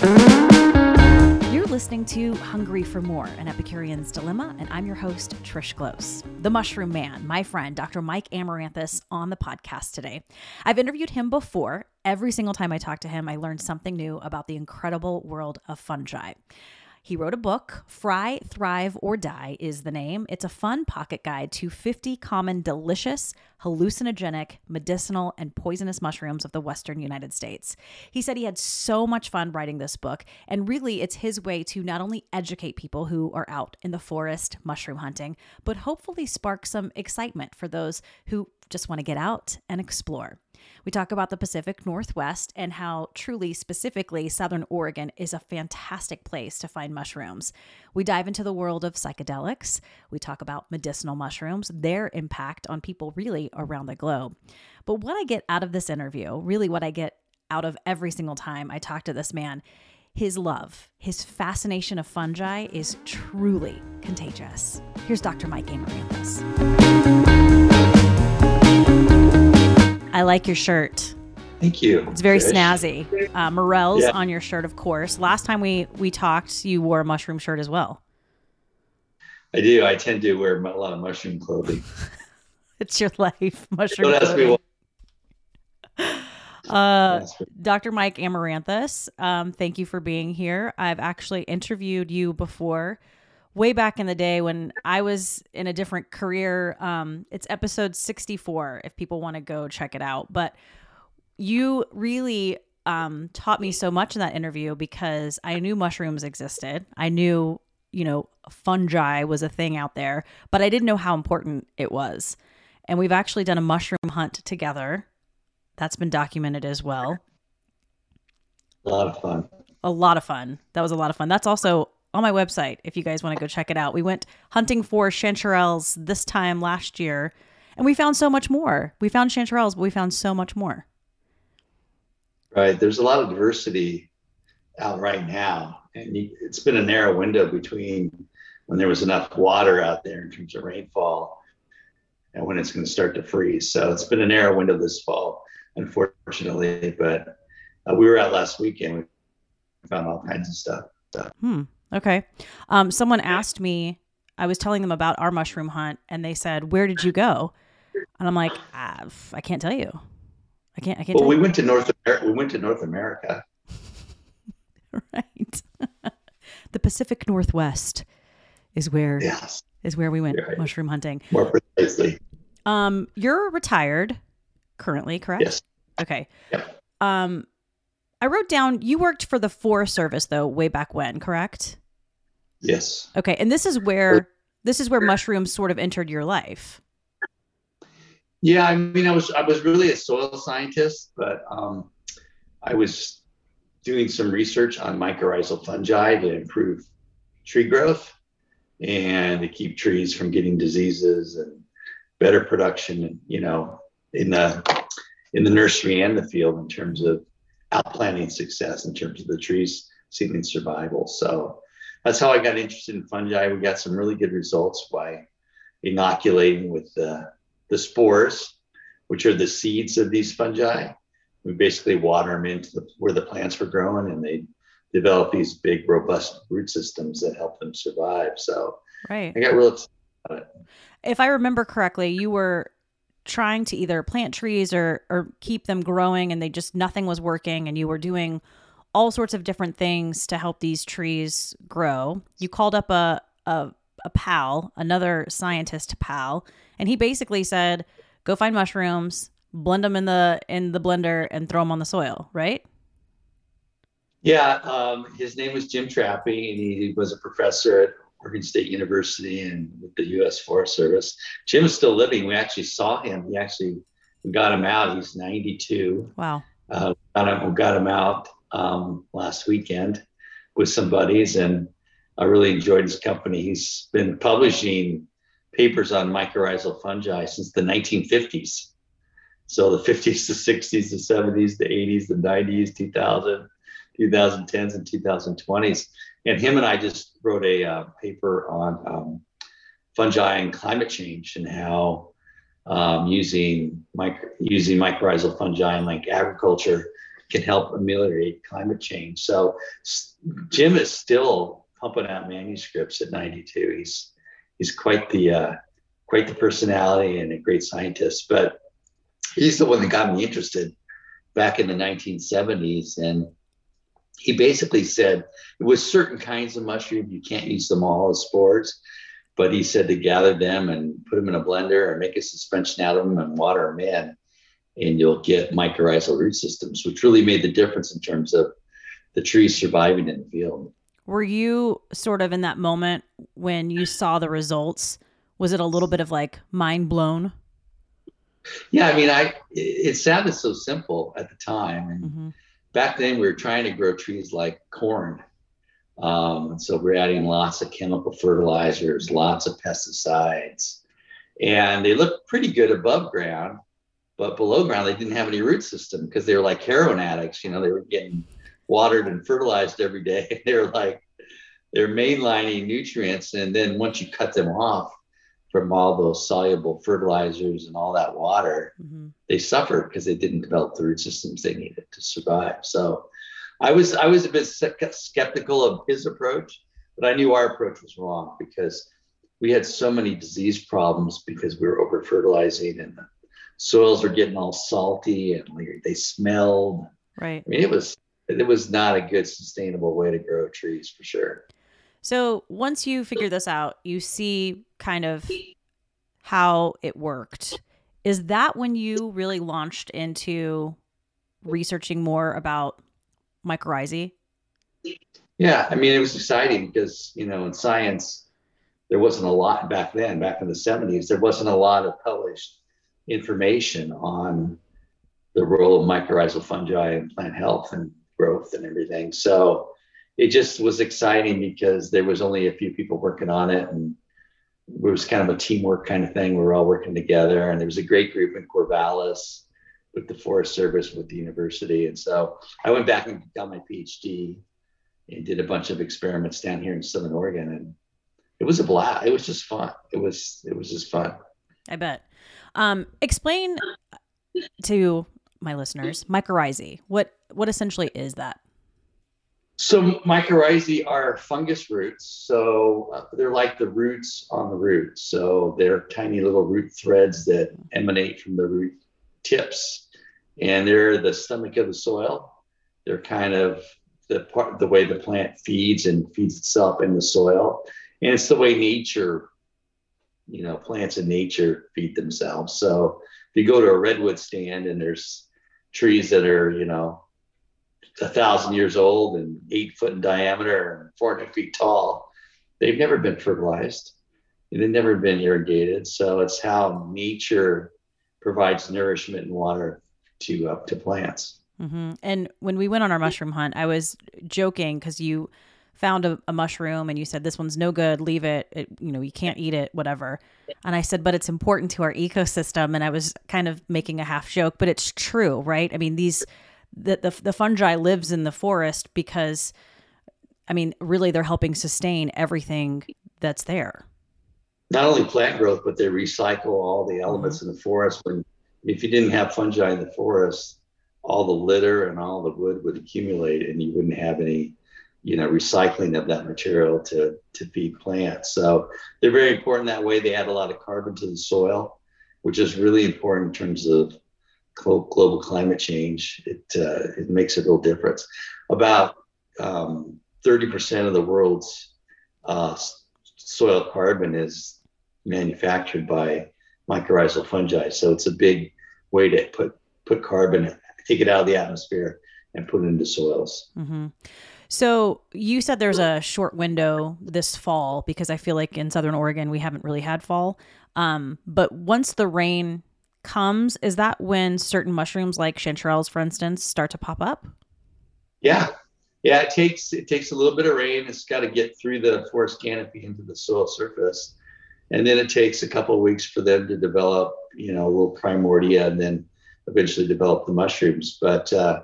You're listening to Hungry for More, an Epicurean's Dilemma, and I'm your host, Trish Close. The Mushroom Man, my friend, Dr. Mike Amaranthus, on the podcast today. I've interviewed him before. Every single time I talk to him, I learn something new about the incredible world of fungi. He wrote a book, Fry, Thrive, or Die is the name. It's a fun pocket guide to 50 common delicious, hallucinogenic, medicinal, and poisonous mushrooms of the Western United States. He said he had so much fun writing this book, and really it's his way to not only educate people who are out in the forest mushroom hunting, but hopefully spark some excitement for those who just want to get out and explore. We talk about the Pacific Northwest and how truly, specifically, Southern Oregon is a fantastic place to find mushrooms. We dive into the world of psychedelics. We talk about medicinal mushrooms, their impact on people really around the globe. But what I get out of this interview, really what I get out of every single time I talk to this man, his love, his fascination of fungi is truly contagious. Here's Dr. Mike Amaranthus. I like your shirt. Thank you. It's very Trish. snazzy. Uh, Morels yeah. on your shirt, of course. Last time we we talked, you wore a mushroom shirt as well. I do. I tend to wear a lot of mushroom clothing. it's your life, mushroom clothing. ask me why. Uh, Dr. Mike Amaranthus, um, thank you for being here. I've actually interviewed you before way back in the day when I was in a different career. Um, it's episode 64 if people want to go check it out. But you really um, taught me so much in that interview because I knew mushrooms existed. I knew, you know, fungi was a thing out there, but I didn't know how important it was. And we've actually done a mushroom hunt together. That's been documented as well. A lot of fun. A lot of fun. That was a lot of fun. That's also on my website if you guys want to go check it out. We went hunting for chanterelles this time last year and we found so much more. We found chanterelles, but we found so much more. Right. There's a lot of diversity out right now. And it's been a narrow window between when there was enough water out there in terms of rainfall and when it's going to start to freeze. So it's been a narrow window this fall, unfortunately. But uh, we were out last weekend. We found all kinds of stuff. So. Hmm. Okay. Um, someone asked me, I was telling them about our mushroom hunt, and they said, "Where did you go?" And I'm like, ah, I can't tell you. I can't. I can't. Well, we you. went to North America. We went to North America. right. the Pacific Northwest is where yes. is where we went right. mushroom hunting. More precisely. Um, you're retired currently, correct? Yes. Okay. Yep. Um, I wrote down you worked for the Forest Service though way back when, correct? Yes. Okay, and this is where this is where mushrooms sort of entered your life. Yeah, I mean, I was I was really a soil scientist, but um, I was doing some research on mycorrhizal fungi to improve tree growth and to keep trees from getting diseases and better production, you know, in the in the nursery and the field in terms of outplanting success in terms of the trees seedling survival. So that's how I got interested in fungi. We got some really good results by inoculating with the, the spores, which are the seeds of these fungi. We basically water them into the, where the plants were growing and they develop these big, robust root systems that help them survive. So right. I got real excited about it. If I remember correctly, you were trying to either plant trees or or keep them growing and they just nothing was working and you were doing all sorts of different things to help these trees grow. You called up a a, a pal, another scientist pal, and he basically said, "Go find mushrooms, blend them in the in the blender, and throw them on the soil." Right? Yeah, um, his name was Jim Trappe, and he was a professor at Oregon State University and with the U.S. Forest Service. Jim is still living. We actually saw him. We actually we got him out. He's 92. Wow. Uh, got him, we got him out um, last weekend with some buddies, and I really enjoyed his company. He's been publishing papers on mycorrhizal fungi since the 1950s. So the 50s, the 60s, the 70s, the 80s, the 90s, 2000, 2010s, and 2020s and him and I just wrote a uh, paper on um, fungi and climate change and how um, using micro, using mycorrhizal fungi in like agriculture can help ameliorate climate change. So Jim is still pumping out manuscripts at 92. He's he's quite the uh, quite the personality and a great scientist. But he's the one that got me interested back in the 1970s, and he basically said with certain kinds of mushroom you can't use them all as spores but he said to gather them and put them in a blender and make a suspension out of them and water them in and you'll get mycorrhizal root systems, which really made the difference in terms of the trees surviving in the field. Were you sort of in that moment when you saw the results? Was it a little bit of like mind blown? Yeah, I mean, I it sounded so simple at the time, and mm-hmm. back then we were trying to grow trees like corn. Um, so we're adding lots of chemical fertilizers, lots of pesticides, and they look pretty good above ground but below ground they didn't have any root system because they were like heroin addicts you know they were getting watered and fertilized every day they were like they're mainlining nutrients and then once you cut them off from all those soluble fertilizers and all that water mm-hmm. they suffered because they didn't develop the root systems they needed to survive so i was i was a bit skeptical of his approach but i knew our approach was wrong because we had so many disease problems because we were over fertilizing and soils were getting all salty and they smelled. Right. I mean, it was it was not a good sustainable way to grow trees for sure. So once you figure this out, you see kind of how it worked. Is that when you really launched into researching more about mycorrhizae? Yeah, I mean, it was exciting because you know in science there wasn't a lot back then. Back in the '70s, there wasn't a lot of published information on the role of mycorrhizal fungi in plant health and growth and everything. So it just was exciting because there was only a few people working on it and it was kind of a teamwork kind of thing. We were all working together and there was a great group in Corvallis with the Forest Service, with the university. And so I went back and got my PhD and did a bunch of experiments down here in Southern Oregon. And it was a blast. It was just fun. It was, it was just fun. I bet. Um, explain to my listeners mycorrhizae. What what essentially is that? So mycorrhizae are fungus roots. So uh, they're like the roots on the roots. So they're tiny little root threads that emanate from the root tips, and they're the stomach of the soil. They're kind of the part the way the plant feeds and feeds itself in the soil, and it's the way nature you know, plants in nature feed themselves. So if you go to a redwood stand and there's trees that are, you know, a thousand years old and eight foot in diameter and 400 feet tall, they've never been fertilized. They've never been irrigated. So it's how nature provides nourishment and water to uh, to plants. Mm-hmm. And when we went on our mushroom hunt, I was joking because you found a, a, mushroom and you said this one's no good leave it. it you know you can't eat it whatever and i said but it's important to our ecosystem and i was kind of making a half joke but it's true right i mean these the, the, the fungi lives in the forest because i mean really they're helping sustain everything that's there not only plant growth but they recycle all the elements mm-hmm. in the forest when if you didn't have fungi in the forest all the litter and all the wood would accumulate and you wouldn't have any you know recycling of that material to to feed plants. So they're very important that way. They add a lot of carbon to the soil which is really important in terms of global climate change. It uh, it makes a real difference. About um, 30% of the world's uh, soil carbon is manufactured by mycorrhizal fungi. So it's a big way to put put carbon take it out of the atmosphere and put it into soils. Mm-hmm. So you said there's a short window this fall because I feel like in Southern Oregon we haven't really had fall. Um, but once the rain comes, is that when certain mushrooms like chanterelles, for instance, start to pop up? Yeah, yeah. It takes it takes a little bit of rain. It's got to get through the forest canopy into the soil surface, and then it takes a couple weeks for them to develop, you know, a little primordia, and then eventually develop the mushrooms. But uh,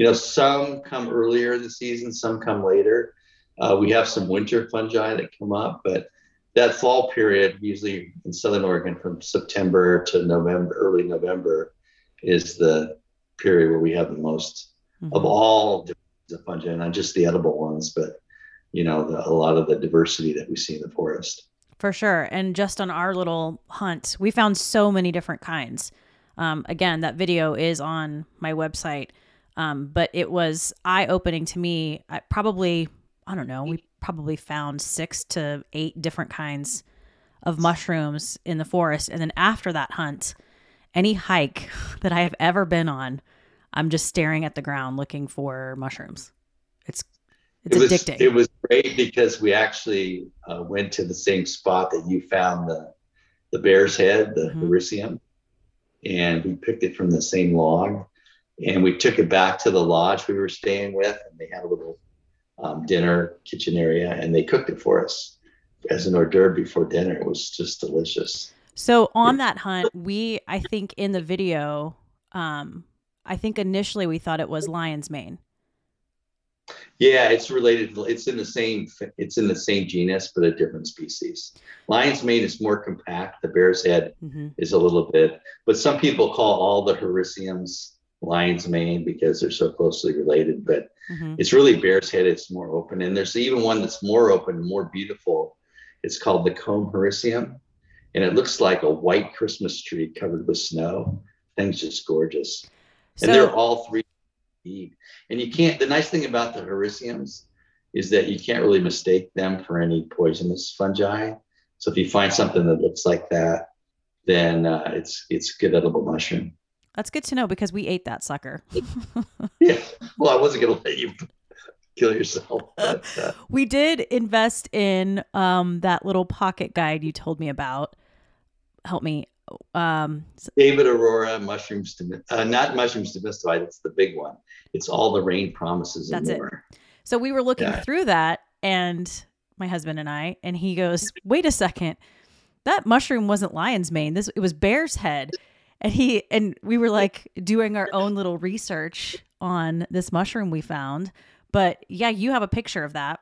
you know, some come earlier in the season, some come later. Uh, we have some winter fungi that come up, but that fall period, usually in Southern Oregon from September to November, early November, is the period where we have the most mm-hmm. of all the fungi, not just the edible ones, but you know, the, a lot of the diversity that we see in the forest. For sure. And just on our little hunt, we found so many different kinds. Um, again, that video is on my website. Um, but it was eye opening to me. I probably, I don't know, we probably found six to eight different kinds of mushrooms in the forest. And then after that hunt, any hike that I have ever been on, I'm just staring at the ground looking for mushrooms. It's it's it was, addicting. It was great because we actually uh, went to the same spot that you found the the bear's head, the mm and we picked it from the same log, and we took it back to the lodge we were staying with, and they had a little um, dinner kitchen area, and they cooked it for us as an hors d'oeuvre before dinner. It was just delicious. So on that hunt, we I think in the video, um, I think initially we thought it was lion's mane. Yeah, it's related. It's in the same. It's in the same genus, but a different species. Lion's mane is more compact. The bear's head mm-hmm. is a little bit, but some people call all the hericiums lion's mane because they're so closely related. But mm-hmm. it's really bear's head. It's more open, and there's even one that's more open, more beautiful. It's called the comb hericium, and it looks like a white Christmas tree covered with snow. Thing's just gorgeous, so, and they're all three. And you can't, the nice thing about the hericiums is that you can't really mistake them for any poisonous fungi. So if you find something that looks like that, then uh, it's it's good edible mushroom. That's good to know because we ate that sucker. yeah. Well, I wasn't going to let you kill yourself. But, uh, we did invest in um, that little pocket guide you told me about. Help me um, David Arora mushrooms, uh, not mushrooms demystified. It's the big one. It's all the rain promises That's more. It. So we were looking yeah. through that, and my husband and I, and he goes, "Wait a second, that mushroom wasn't lion's mane. This it was bear's head." And he and we were like doing our own little research on this mushroom we found. But yeah, you have a picture of that.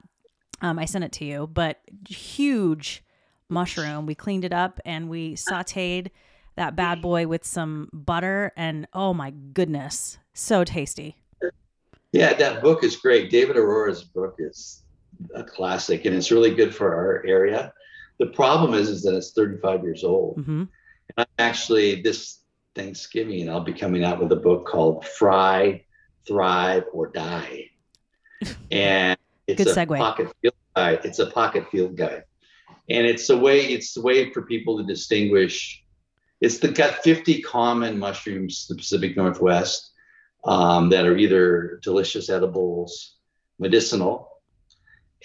Um, I sent it to you, but huge mushroom. We cleaned it up and we sauteed that bad boy with some butter and oh my goodness, so tasty. Yeah, that book is great. David Arora's book is a classic and it's really good for our area. The problem is, is that it's 35 years old. Mm-hmm. And I'm actually this Thanksgiving, and I'll be coming out with a book called Fry, Thrive, or Die. And it's Good a segue. pocket field guide. It's a pocket field guide and it's a way it's a way for people to distinguish it's the, got 50 common mushrooms the pacific northwest um, that are either delicious edibles medicinal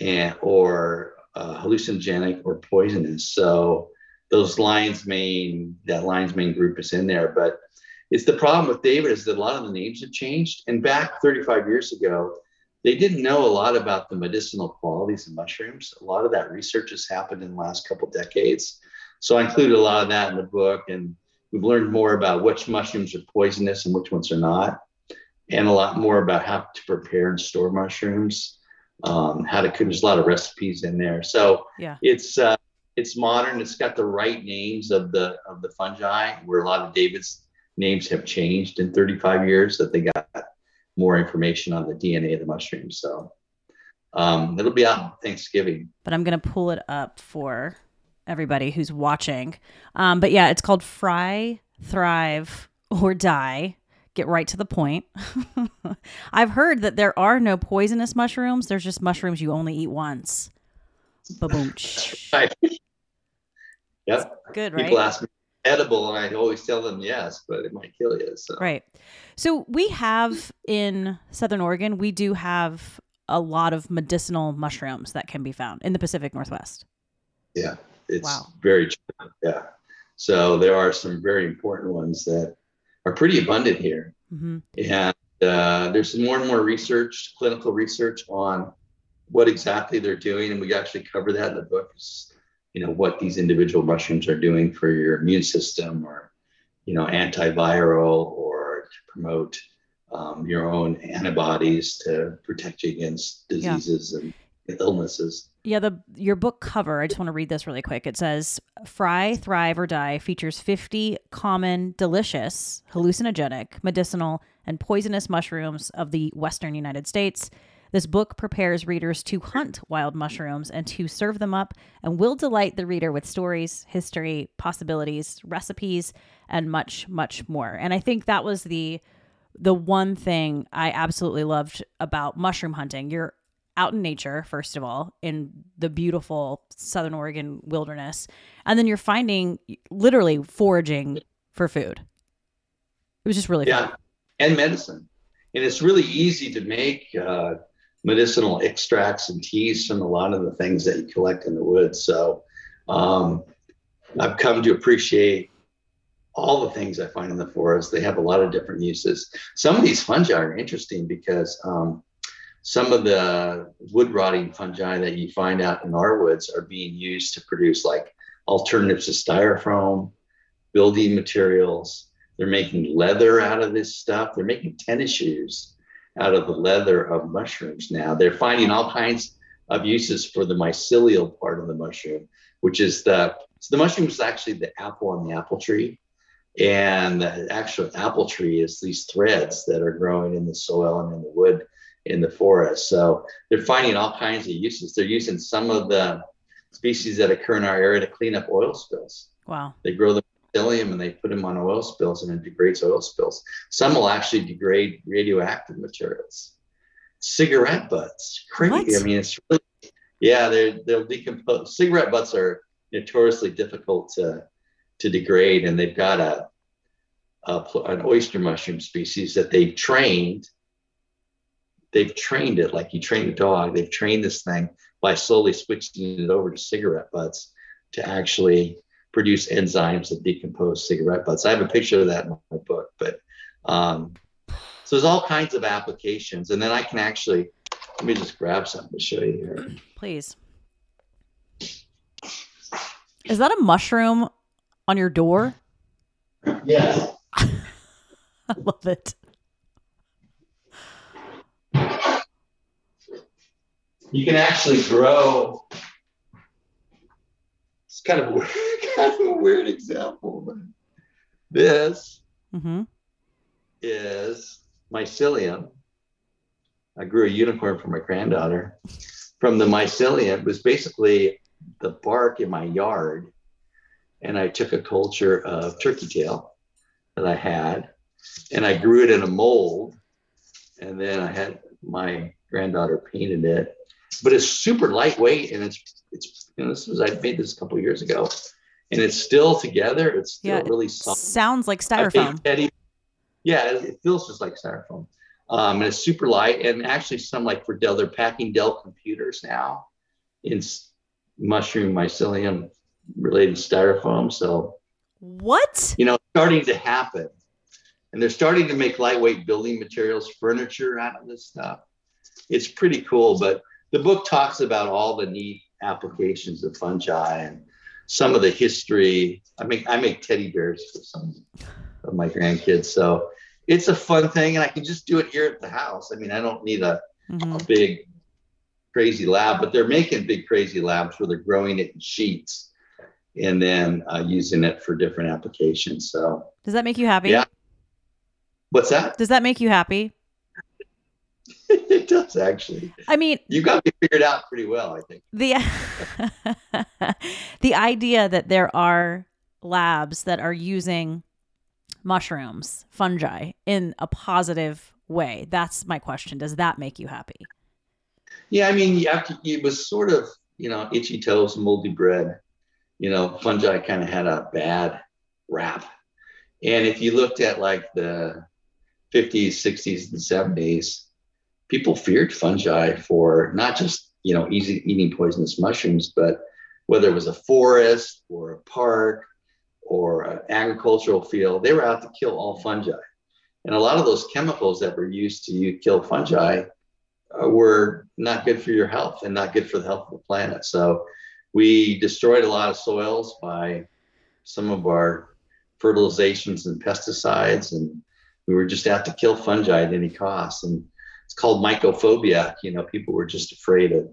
and or uh, hallucinogenic or poisonous so those lion's mane that lion's mane group is in there but it's the problem with david is that a lot of the names have changed and back 35 years ago they didn't know a lot about the medicinal qualities of mushrooms. A lot of that research has happened in the last couple decades. So I included a lot of that in the book, and we've learned more about which mushrooms are poisonous and which ones are not, and a lot more about how to prepare and store mushrooms. Um, how to cook. There's a lot of recipes in there. So yeah, it's uh, it's modern. It's got the right names of the of the fungi, where a lot of David's names have changed in 35 years that they got more information on the DNA of the mushroom. So um, it'll be out Thanksgiving. But I'm to pull it up for everybody who's watching. Um, but yeah, it's called Fry, Thrive, or Die. Get right to the point. I've heard that there are no poisonous mushrooms. There's just mushrooms you only eat once. Ba-boom. right. Yep. Good, right? People ask me edible and I always tell them yes, but it might kill you. So. Right. So we have in Southern Oregon, we do have a lot of medicinal mushrooms that can be found in the Pacific Northwest. Yeah. It's wow. very true. Yeah. So there are some very important ones that are pretty abundant here. Mm-hmm. And uh, there's more and more research, clinical research on what exactly they're doing. And we actually cover that in the book. It's you know what these individual mushrooms are doing for your immune system or you know antiviral or to promote um, your own antibodies to protect you against diseases yeah. and illnesses yeah the your book cover i just want to read this really quick it says fry thrive or die features 50 common delicious hallucinogenic medicinal and poisonous mushrooms of the western United States. This book prepares readers to hunt wild mushrooms and to serve them up and will delight the reader with stories, history, possibilities, recipes, and much, much more. And I think that was the the one thing I absolutely loved about mushroom hunting. You're out in nature, first of all, in the beautiful Southern Oregon wilderness. And then you're finding literally foraging for food. It was just really yeah. fun. And medicine. And it's really easy to make uh, medicinal extracts and teas from a lot of the things that you collect in the woods. So um, I've come to appreciate all the things I find in the forest. They have a lot of different uses. Some of these fungi are interesting because um, some of the wood rotting fungi that you find out in our woods are being used to produce like alternatives to styrofoam, building materials. They're making leather out of this stuff. They're making tennis shoes out of the leather of mushrooms now. They're finding all kinds of uses for the mycelial part of the mushroom, which is the so the mushroom is actually the apple on the apple tree. And the actual apple tree is these threads that are growing in the soil and in the wood in the forest. So they're finding all kinds of uses. They're using some of the species that occur in our area to clean up oil spills. Wow. They grow them mycelium and they put them on oil spills and it degrades oil spills. Some will actually degrade radioactive materials. Cigarette butts, crazy. What? I mean, it's really, yeah, they're, they'll decompose. Cigarette butts are notoriously difficult to, to degrade, and they've got a, a an oyster mushroom species that they've trained. They've trained it like you train a dog. They've trained this thing by slowly switching it over to cigarette butts to actually produce enzymes that decompose cigarette butts. I have a picture of that in my book, but um, so there's all kinds of applications. And then I can actually, let me just grab something to show you here. Please. Is that a mushroom on your door? Yes. I love it. You can actually grow. Kind of weird, kind of a weird example, but this Mm-hmm. is mycelium. I grew a unicorn for my granddaughter. From the mycelium it was basically the bark in my yard, and I took a culture of turkey tail that I had, and I grew it in a mold, and then I had my granddaughter painted it. But it's super lightweight, and it's it's you know this was I made this a couple years ago, and it's still together. It's still Yeah, really soft. Sounds like styrofoam. Teddy, yeah, it, it feels just like styrofoam. Um, and it's super light. And actually, some like for Dell, they're packing Dell computers now in mushroom mycelium related styrofoam. So, What? you know, starting to happen. And they're starting to make lightweight building materials, furniture out of this stuff. It's pretty cool. But the book talks about all the neat applications of fungi and some of the history. I make I make teddy bears for some of my grandkids. So it's a fun thing, and I can just do it here at the house. I mean, I don't need a, Mhm. a big crazy lab, but they're making big crazy labs where they're growing it in sheets and then uh, using it for different applications. So Does that make you happy? Yeah. what's that? Does that make you happy? it does actually. I mean, You got me figured out pretty well, I think. the the idea that there are labs that are using mushrooms, fungi in a positive way. That's my question. Does that make you happy? Yeah, I mean, you have to, it was sort of, you know, itchy toes, moldy bread. You know, fungi kind of had a bad rap. And if you looked at like the 50s, 60s, and 70s, people feared fungi for not just, you know, easy eating poisonous mushrooms, but whether it was a forest or a park or an agricultural field, they were out to kill all fungi. And a lot of those chemicals that were used to kill fungi uh, were not good for your health and not good for the health of the planet. So we destroyed a lot of soils by some of our fertilizations and pesticides, and we were just out to kill fungi at any cost. And it's called mycophobia. You know, people were just afraid of,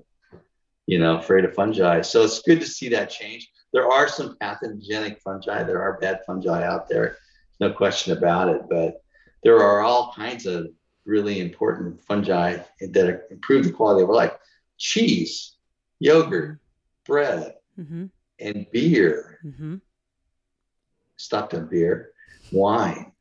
you know, afraid of fungi. So it's good to see that change. There are some pathogenic fungi. There are bad fungi out there, no question about it. But there are all kinds of really important fungi that improve the quality of our life. Cheese, yogurt, bread, mm-hmm. and beer. Mm-hmm. Stopped on beer, wine.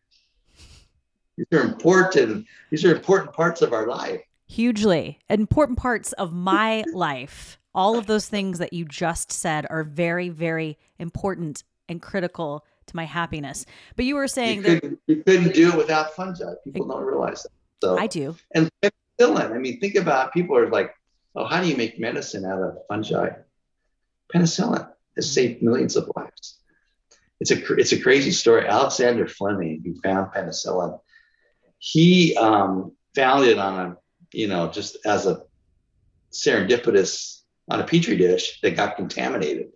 These are important. These are important parts of our life. Hugely important parts of my life. All of those things that you just said are very, very important and critical to my happiness. But you were saying you that couldn't, you couldn't do it without fungi. People don't realize that. So I do. And penicillin. I mean, think about people are like, oh, how do you make medicine out of fungi? Penicillin has saved millions of lives. It's a it's a crazy story. Alexander Fleming, who found penicillin, he um, found it on a you know just as a serendipitous on a petri dish that got contaminated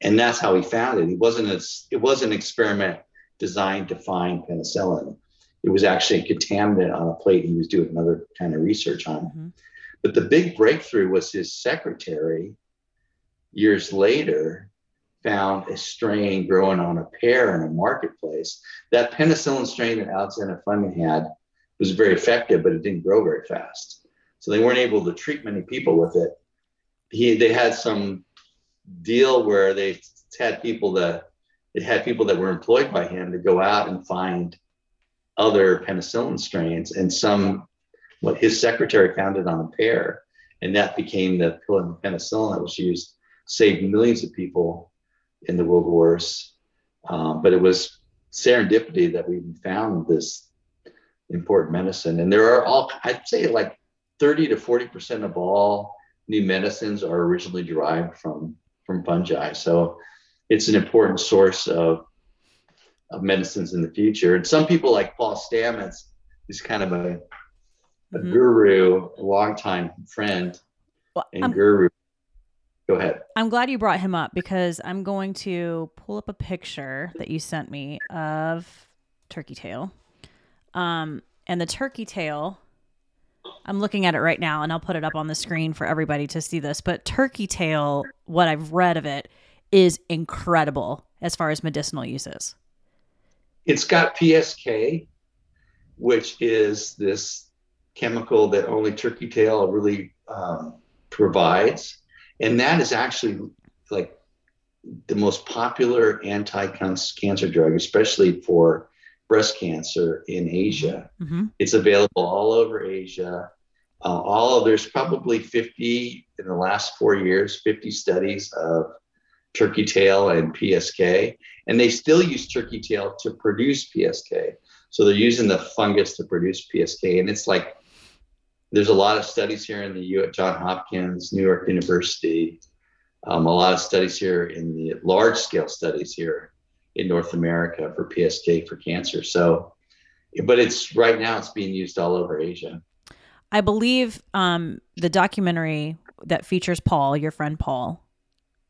and that's how he found it. It wasn't a, it was an experiment designed to find penicillin. It was actually a contaminant on a plate he was doing another kind of research on. Mm-hmm. But the big breakthrough was his secretary years later found a strain growing on a pear in a marketplace. That penicillin strain that Alexander Fleming had was very effective, but it didn't grow very fast. So they weren't able to treat many people with it. He, they had some deal where they had people that it had people that were employed by him to go out and find other penicillin strains and some what his secretary found it on a pear and that became the penicillin that was used saved millions of people in the world wars um, but it was serendipity that we found this important medicine and there are all i'd say like 30 to 40 percent of all new medicines are originally derived from from fungi. So it's an important source of, of medicines in the future. And some people like Paul Stamets, who's kind of a, a mm-hmm. guru, a longtime friend well, and I'm, guru. Go ahead. I'm glad you brought him up because I'm going to pull up a picture that you sent me of turkey tail. Um, and the turkey tail I'm looking at it right now and I'll put it up on the screen for everybody to see this. But turkey tail, what I've read of it, is incredible as far as medicinal uses. It's got PSK, which is this chemical that only turkey tail really um, provides. And that is actually like the most popular anti cancer drug, especially for breast cancer in Asia. Mm-hmm. It's available all over Asia. Uh, all of, there's probably 50 in the last four years, 50 studies of turkey tail and PSK, and they still use turkey tail to produce PSK. So they're using the fungus to produce PSK, and it's like there's a lot of studies here in the U at John Hopkins, New York University, um, a lot of studies here in the large scale studies here in North America for PSK for cancer. So, but it's right now it's being used all over Asia. I believe um, the documentary that features Paul, your friend Paul.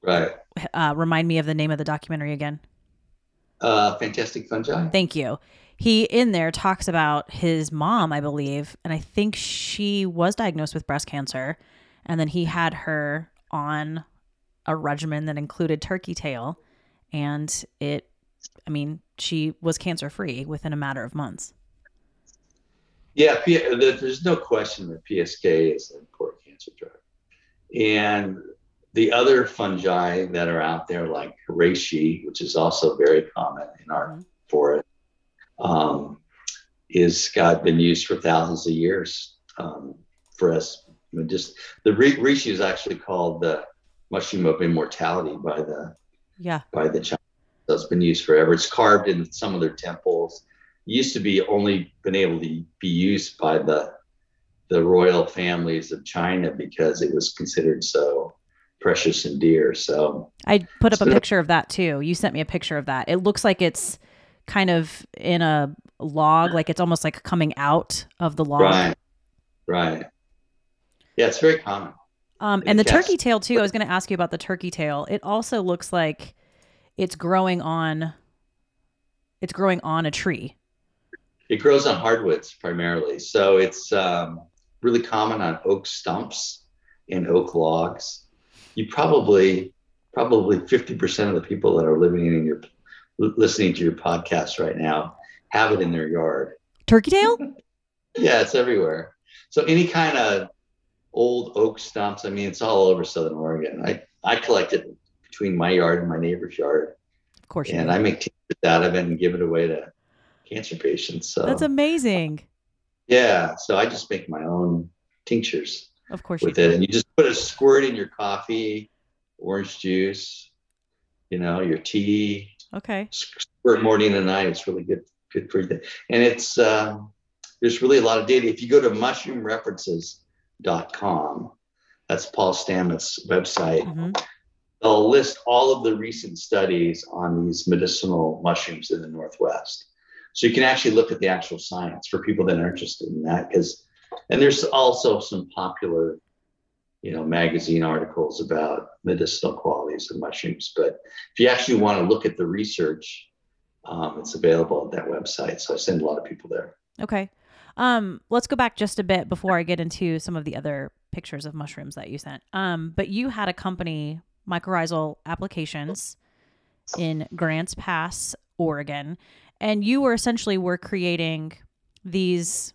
Right. Uh, remind me of the name of the documentary again. Uh, Fantastic Fungi. Thank you. He in there talks about his mom, I believe, and I think she was diagnosed with breast cancer, and then he had her on a regimen that included turkey tail, and it I mean, she was cancer free within a matter of months. Yeah, there's no question that PSK is an important cancer drug. And the other fungi that are out there, like reishi, which is also very common in our mm-hmm. forest, um, is got been used for thousands of years um, for us. I mean, just the reishi is actually called the mushroom of immortality by the yeah by the Chinese that's been used forever. It's carved in some of their temples. It used to be only been able to be used by the the royal families of China because it was considered so precious and dear. So I put up so, a picture of that too. You sent me a picture of that. It looks like it's kind of in a log, like it's almost like coming out of the log. Right. Right. Yeah, it's very common. Um, and the turkey tail too. I was going to ask you about the turkey tail. It also looks like it's growing on it's growing on a tree. It grows on hardwoods primarily. So it's um, really common on oak stumps and oak logs. You probably probably 50% of the people that are living in your listening to your podcast right now have it in their yard. Turkey tail? yeah, it's everywhere. So any kind of old oak stumps, I mean, it's all over Southern Oregon. I, I collect it between my yard and my neighbor's yard. Of course. And I make tinctures out of it and give it away to cancer patients. So That's amazing. Yeah. So I just make my own tinctures Of course with you it. And you just put a squirt in your coffee, orange juice, you know, your tea, Okay. squirt morning and night. It's really good, good for you. And it's, um, there's really a lot of data. If you go to mushroomreferences.com, that's Paul Stamets' website, hmm they'll list all of the recent studies on these medicinal mushrooms in the Northwest. So you can actually look at the actual science for people that are interested in that. Because, and there's also some popular, you know, magazine articles about medicinal qualities of mushrooms. But if you actually want to look at the research, um, it's available at that website. So I send a lot of people there. Okay. Um, let's go back just a bit before I get into some of the other pictures of mushrooms that you sent. Um, but you had a company, Mycorrhizal Applications, in Grants Pass, Oregon, and you were essentially were creating these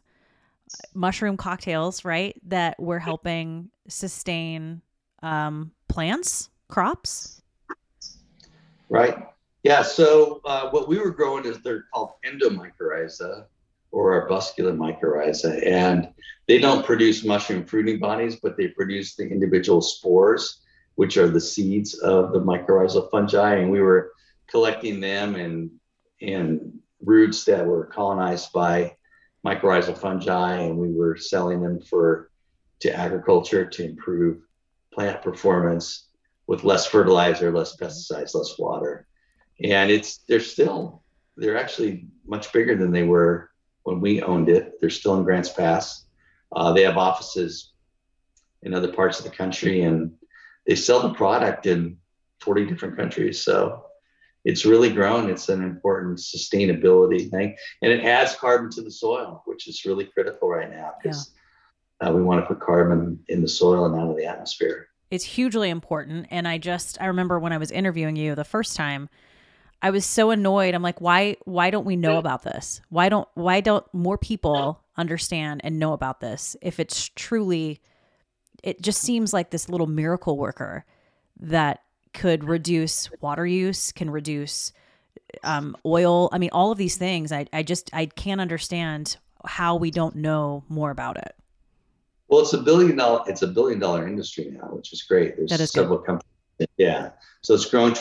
mushroom cocktails, right? That were helping sustain um, plants, crops. Right. Yeah. So uh, what we were growing is they're called endomycorrhiza or arbuscular mycorrhiza, and they don't produce mushroom fruiting bodies, but they produce the individual spores, which are the seeds of the mycorrhizal fungi. And we were collecting them in in roots that were colonized by mycorrhizal fungi, and we were selling them for to agriculture to improve plant performance with less fertilizer, less pesticides, less water. And it's they're still they're actually much bigger than they were when we owned it. They're still in Grants Pass. Uh, they have offices in other parts of the country, and they sell the product in 40 different countries. So it's really grown. It's an important sustainability thing, and it adds carbon to the soil, which is really critical right now because uh, we want to put carbon in the soil and out of the atmosphere. it's hugely important. And i just i remember when i was interviewing you the first time i was so annoyed. I'm like why why don't we know about this? Why don't why don't more people understand and know about this if it's truly it just seems like this little miracle worker that could reduce water use can reduce um, oil i mean all of these things I, I just i can't understand how we don't know more about it Well, it's a billion dollar it's a billion dollar industry now, which is great. There's is good. several companies. Yeah, so it's grown,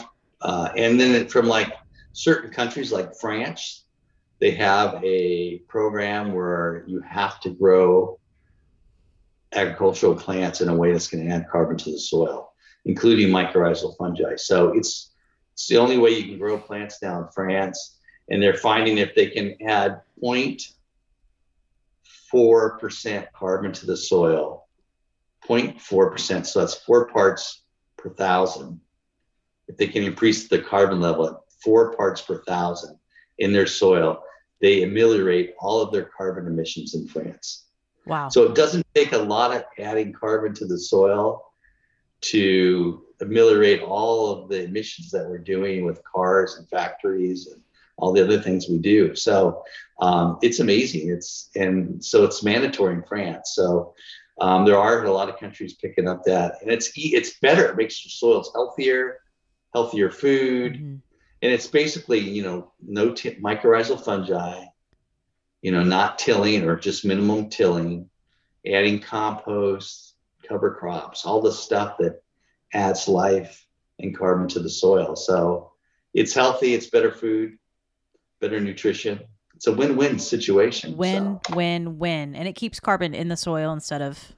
uh, and then it, from like certain countries like France, they have a program where you have to grow agricultural plants in a way that's going to add carbon to the soil, including mycorrhizal fungi. So it's it's the only way you can grow plants now in France, and they're finding if they can add point four percent carbon to the soil, 0.4 percent. So that's four parts per thousand. If they can increase the carbon level at four parts per thousand in their soil, they ameliorate all of their carbon emissions in France. wow So it doesn't take a lot of adding carbon to the soil to ameliorate all of the emissions that we're doing with cars and factories and all the other things we do. So um, it's amazing. It's and so it's mandatory in France. So um, there are a lot of countries picking up that, and it's it's better. It makes your soils healthier, healthier food, Mhm. and it's basically you know no t- mycorrhizal fungi you know not tilling or just minimum tilling adding compost cover crops all the stuff that adds life and carbon to the soil. So it's healthy it's better food better nutrition. It's a win-win situation win so. Win win and it keeps carbon in the soil instead of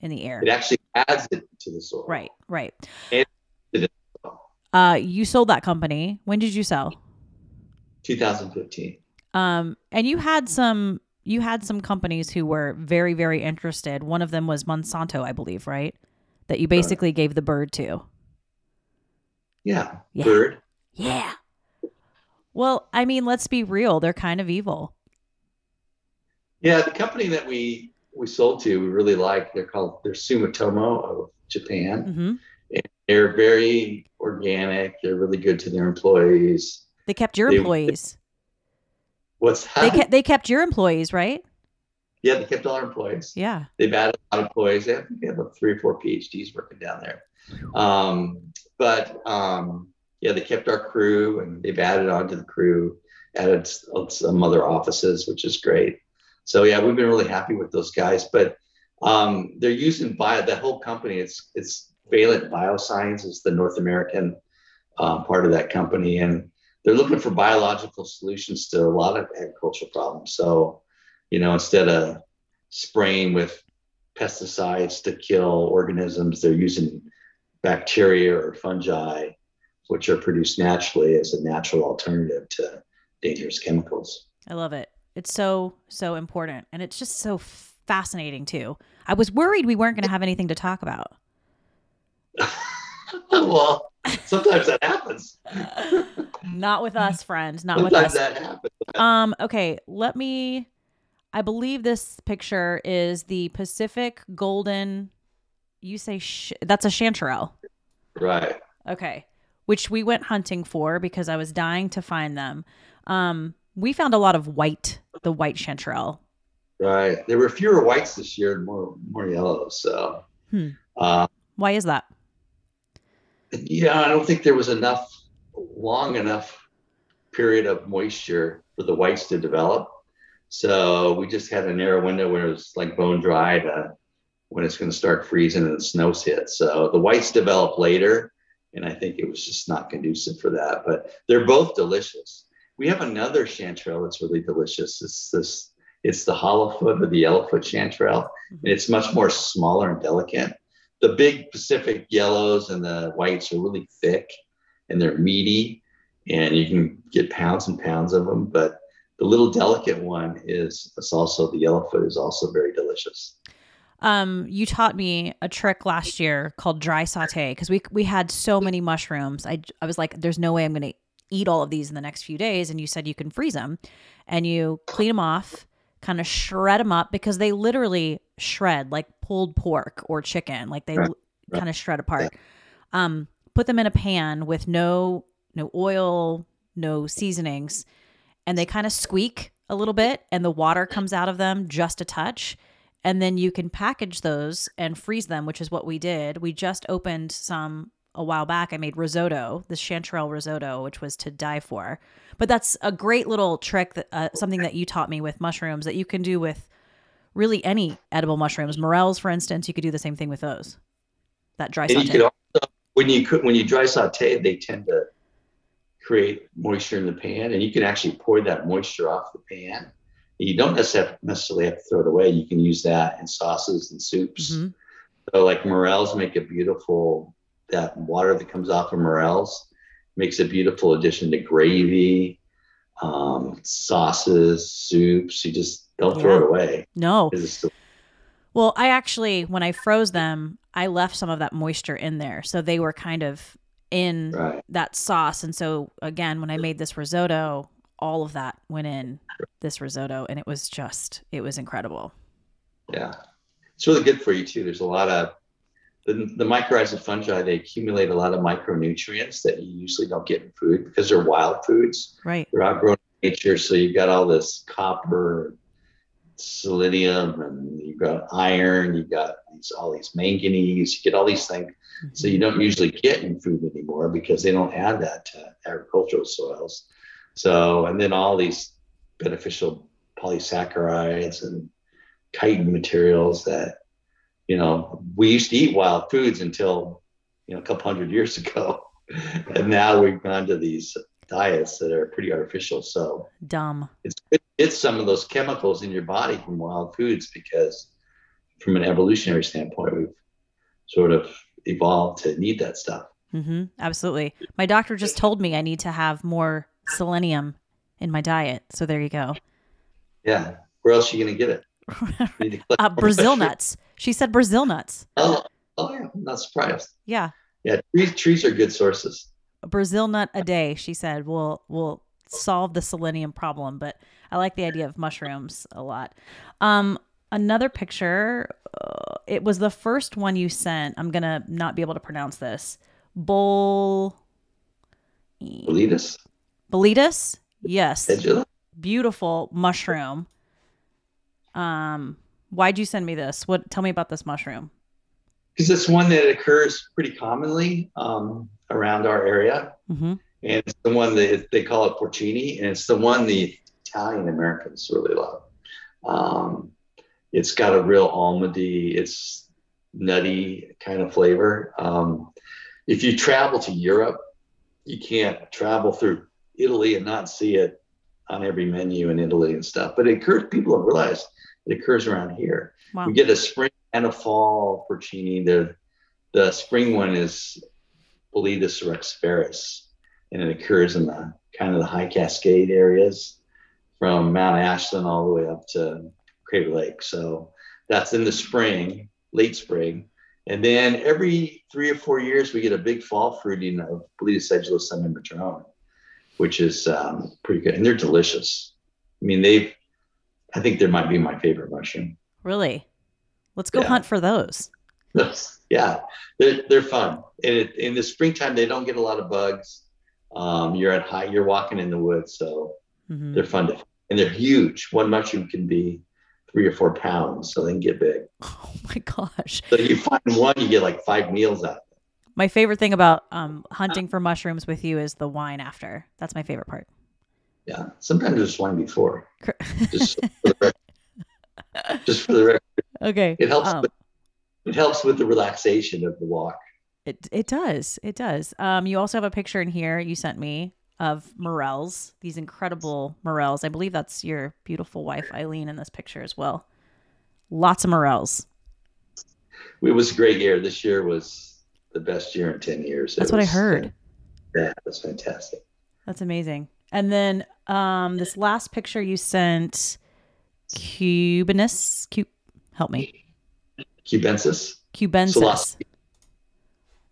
in the air. It actually adds it to the soil. Right right. It uh you sold that company. When did you sell? 2015 um and you had some you had some companies who were very very interested one of them was monsanto i believe right that you basically gave the bird to yeah, Yeah. bird yeah well i mean let's be real they're kind of evil Yeah, the company that we we sold to, we really like. They're called they're Sumitomo of Japan. hmm They're very organic. They're really good to their employees. they kept your They- employees What's that? They kept they kept your employees, right? Yeah, they kept all our employees. Yeah. They've added a lot of employees. They have, they have about three or four PhDs working down there. Um, but um, yeah, they kept our crew and they've added on to the crew, added some other offices, which is great. So yeah, we've been really happy with those guys. But um, they're using bio the whole company. It's it's Valent Bioscience is the North American um, part of that company, and they're looking for biological solutions to a lot of agricultural problems. So, you know, instead of spraying with pesticides to kill organisms, they're using bacteria or fungi, which are produced naturally as a natural alternative to dangerous chemicals. I love it. It's so so important, and it's just so fascinating too. I was worried we weren't going to have anything to talk about. well, sometimes that happens. Not with us, friends. Not sometimes with us. that happens. Um. Okay. Let me. I believe this picture is the Pacific Golden. You say sh- that's a chanterelle. Right. Okay. Which we went hunting for because I was dying to find them. Um, we found a lot of white, the white chanterelle. Right. There were fewer whites this year and more more yellows. So. Hmm. Uh, Why is that? Yeah, I don't think there was enough long enough period of moisture for the whites to develop. So we just had a narrow window where it was like bone dry to when it's going to start freezing and the snows hit. So the whites develop later, and I think it was just not conducive for that. But they're both delicious. We have another chanterelle that's really delicious. It's this. It's the hollow foot or the yellowfoot chanterelle, mm-hmm. and it's much more smaller and delicate the big Pacific yellows and the whites are really thick and they're meaty and you can get pounds and pounds of them. But the little delicate one is also the yellowfoot is also very delicious. Um, you taught me a trick last year called dry saute because we we had so many mushrooms. I I was like, there's no way I'm gonna eat all of these in the next few days. And you said you can freeze them, and you clean them off, kind of shred them up because they literally shred like pulled pork or chicken, like they Right. kind of shred apart. Um, put them in a pan with no no oil, no seasonings, and they kind of squeak a little bit, and the water comes out of them just a touch. And then you can package those and freeze them, which is what we did. We just opened some a while back. I made risotto, the chanterelle risotto, which was to die for. But that's a great little trick, that, uh, something that you taught me with mushrooms that you can do with really any edible mushrooms. Morels, for instance, you could do the same thing with those. That dry And you saute. could also when you cook when you dry saute, they tend to create moisture in the pan, and you can actually pour that moisture off the pan. You don't necessarily have to throw it away. You can use that in sauces and soups. Mhm. So like morels make a beautiful that water that comes off of morels makes a beautiful addition to gravy, um, sauces, soups. You just don't throw Yeah. it away. No. still- Well, I actually, when I froze them, I left some of that moisture in there. So they were kind of in right. that sauce. And so, again, when I made this risotto, all of that went in this risotto and it was just, it was incredible. Yeah, it's really good for you too. There's a lot of the, the mycorrhizal fungi. They accumulate a lot of micronutrients that you usually don't get in food because they're wild foods. Right. They're outgrown in nature, so you've got all this copper, selenium, and you've got iron. You've got these, all these manganese. You get all these things. So mm-hmm. you don't usually get in food anymore because they don't add that to agricultural soils. So, and then all these beneficial polysaccharides and chitin materials that, you know, we used to eat wild foods until, you know, a couple hundred years ago. And now we've gone to these diets that are pretty artificial. So Dumb. it's good get some of those chemicals in your body from wild foods because from an evolutionary standpoint, we've sort of evolved to need that stuff. hmm Absolutely. My doctor just told me I need to have more selenium in my diet. So there you go. Yeah. Where else are you going to get it? Uh, Brazil nuts. She said Brazil nuts. Oh, oh yeah. I'm not surprised. Yeah. Yeah. Trees, trees are good sources. a Brazil nut a day, she said, will will solve the selenium problem. But I like the idea of mushrooms a lot. Um, another picture. Uh, it was the first one you sent. I'm gonna not be able to pronounce this. Bol Bolitas, Bolitas. Yes. Edula. beautiful mushroom. Um, why'd you send me this? What? Tell me about this mushroom. Because it's one that occurs pretty commonly um, around our area, Mm-hmm. And it's the one that they call it porcini, and it's the one the Italian Americans really love. Um, it's got a real almondy, it's nutty kind of flavor. Um, if you travel to Europe, you can't travel through Italy and not see it on every menu in Italy and stuff. But it occurs, people have realized it occurs around here. Wow. We get a spring and a fall porcini. The the spring one is Boletus rex-veris, and it occurs in the kind of the high Cascade areas from Mount Ashland all the way up to Crater Lake. So that's in the spring, late spring. And then every three or four years, we get a big fall fruiting of Boletus edulis semimatron, which is um, pretty good. And they're delicious. I mean, they've, I think they might be my favorite mushroom. Really? Let's go Yeah. hunt for those. yeah, they're, they're fun. And it, in the springtime, they don't get a lot of bugs. Um, you're at high, you're walking in the woods, so Mhm. they're fun to, and they're huge. One mushroom can be three or four pounds, so they can get big. Oh my gosh. So you find one, you get like five meals out. of it. My favorite thing about um, hunting for mushrooms with you is the wine after. That's my favorite part. Yeah, sometimes there's wine before. Just for the record. Just for the record, okay. it helps. Um, with, it helps with the relaxation of the walk. It it does. It does. Um, you also have a picture in here you sent me of morels. These incredible morels. I believe that's your beautiful wife Eileen in this picture as well. Lots of morels. It was a great year. This year was the best year in ten years. It That's what I heard. Yeah, it was fantastic. That's amazing. And then um, this last picture you sent, Cubanus. Cu- help me. Cubensis. Cubensis.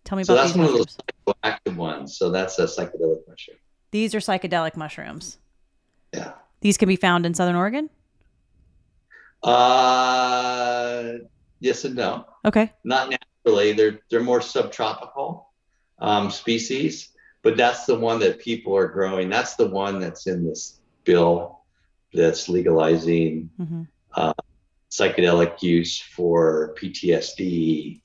Tell me So about that's one of those psychoactive ones. So that's a psychedelic mushroom. These are psychedelic mushrooms. Yeah. These can be found in Southern Oregon. Uh, yes and no. Okay. Not naturally. They're they're more subtropical um, species, but that's the one that people are growing. That's the one that's in this bill that's legalizing hmm psychedelic use for PTSD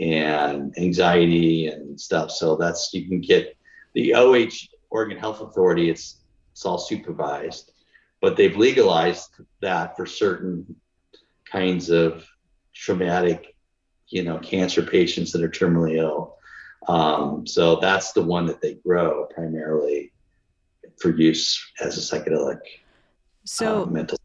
and anxiety and stuff. So that's you can get the OH Oregon Health Authority. It's it's all supervised, but they've legalized that for certain kinds of traumatic, you know, cancer patients that are terminally ill. Um, so that's the one that they grow primarily for use as a psychedelic So uh, mental.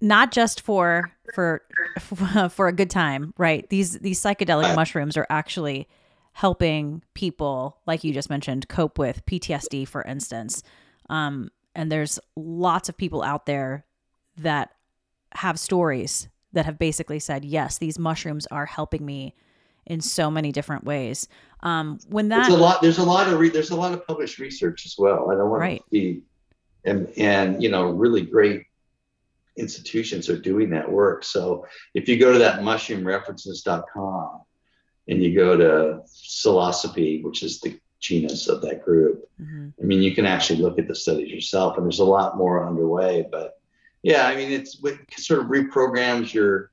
not just for for for a good time, right? These these psychedelic mushrooms are actually helping people, like you just mentioned, cope with PTSD, for instance. Um, and there's lots of people out there that have stories that have basically said, "Yes, these mushrooms are helping me in so many different ways." Um, when that There's a lot. There's a lot of re- there's a lot of published research as well. I don't want Right. to be, and and you know, really great institutions are doing that work. So if you go to that mushroomreferences.com and you go to psilocybe, which is the genus of that group, Mhm. I mean, you can actually look at the studies yourself, and there's a lot more underway. But yeah, I mean, it's it sort of reprograms your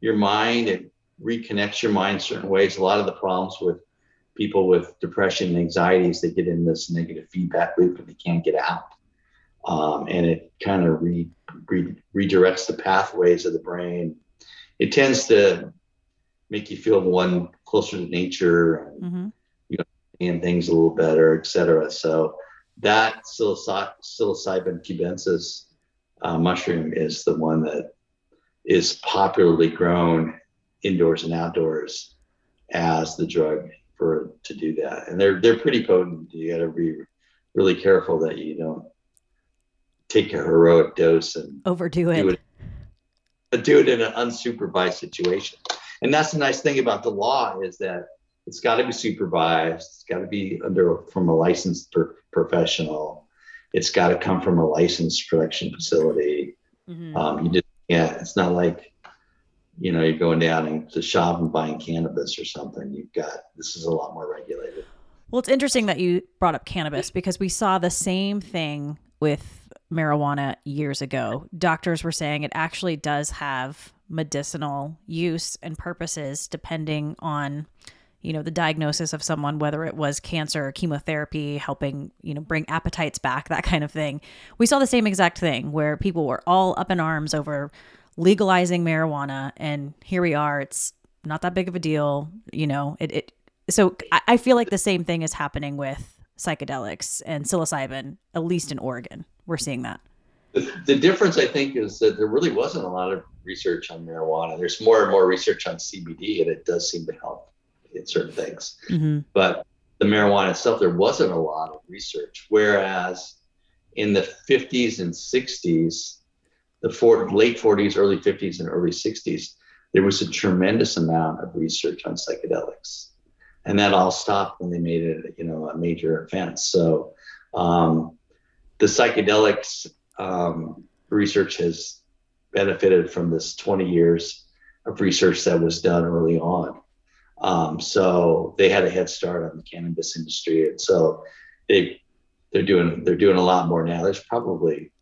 your mind. It reconnects your mind certain ways. A lot of the problems with people with depression and anxiety is they get in this negative feedback loop and they can't get out. Um, and it kind of re, re, redirects the pathways of the brain. It tends to make you feel one closer to nature and Mhm. and things a little better, et cetera. So that psilocy- psilocybin cubensis uh, mushroom is the one that is popularly grown indoors and outdoors as the drug for to do that. And they're they're pretty potent. You got to be really careful that you don't take a heroic dose and overdo it. do it do it in an unsupervised situation. And that's the nice thing about the law is that it's got to be supervised. It's got to be under from a licensed per, professional. It's got to come from a licensed production facility. Mhm. Um, you just yeah, it's not like you know you're going down into the shop and buying cannabis or something. You've got this is a lot more regulated. Well, it's interesting that you brought up cannabis because we saw the same thing with marijuana years ago, doctors were saying it actually does have medicinal use and purposes depending on you know the diagnosis of someone whether it was cancer chemotherapy helping you know bring appetites back that kind of thing. We saw the same exact thing where people were all up in arms over legalizing marijuana and here we are. It's not that big of a deal you know it, it so I, I feel like the same thing is happening with psychedelics and psilocybin at least in oregon we're seeing that the, the difference i think is that there really wasn't a lot of research on marijuana there's more and more research on cbd and it does seem to help in certain things. Mm-hmm. But the marijuana itself, there wasn't a lot of research. Whereas in the 50s and 60s, the four, late 40s, early 50s, and early 60s, there was a tremendous amount of research on psychedelics, and that all stopped when they made it, you know, a major offense. So, um, the psychedelics um, research has benefited from this 20 years of research that was done early on. Um, so they had a head start on the cannabis industry, and so they they're doing they're doing a lot more now. There's probably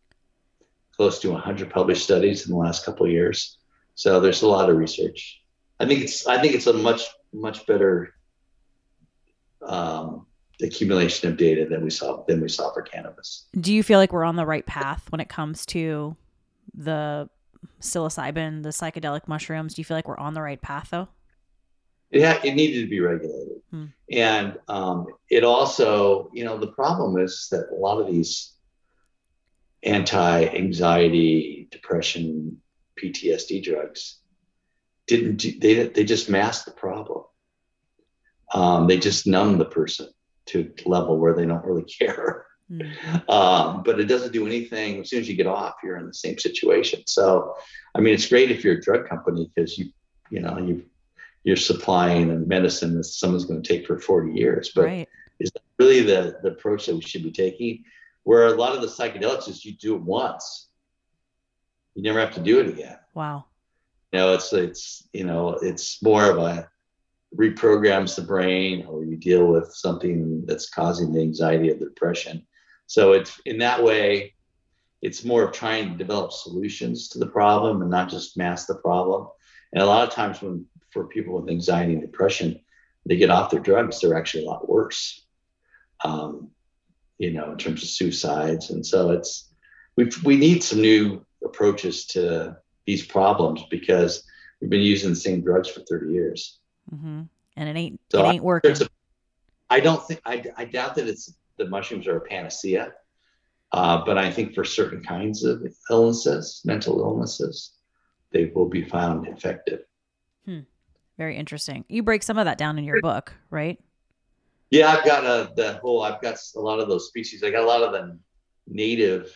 close to 100 published studies in the last couple of years. So there's a lot of research. I think it's I think it's a much much better um, accumulation of data than we saw than we saw for cannabis. Do you feel like we're on the right path when it comes to the psilocybin, the psychedelic mushrooms? Do you feel like we're on the right path though? it, ha- it needed to be regulated. Hmm. And um, it also, you know, the problem is that a lot of these anti anxiety, depression, PTSD drugs didn't, do, they, they just mask the problem. Um, they just numb the person to a level where they don't really care. Hmm. Um, but it doesn't do anything. As soon as you get off, you're in the same situation. So, I mean, it's great if you're a drug company because you, you know, you you're supplying a medicine that someone's going to take for 40 years. But right. is that really the, the approach that we should be taking? Where a lot of the psychedelics is you do it once, you never have to do it again. Wow. You know, it's it's you know, it's more of a reprograms the brain or you deal with something that's causing the anxiety or the depression. So it's in that way, it's more of trying to develop solutions to the problem and not just mask the problem. And a lot of times when for people with anxiety and depression, they get off their drugs, they're actually a lot worse. Um, you know, in terms of suicides, and so it's we we need some new approaches to these problems because we've been using the same drugs for 30 years. Mm-hmm. And it ain't so it ain't working. A, I don't think I, I doubt that it's the mushrooms are a panacea, uh, but I think for certain kinds of illnesses, mental illnesses, they will be found effective. Hmm. Very interesting. You break some of that down in your book, right? Yeah, I've got a the whole. I've got a lot of those species. I got a lot of the native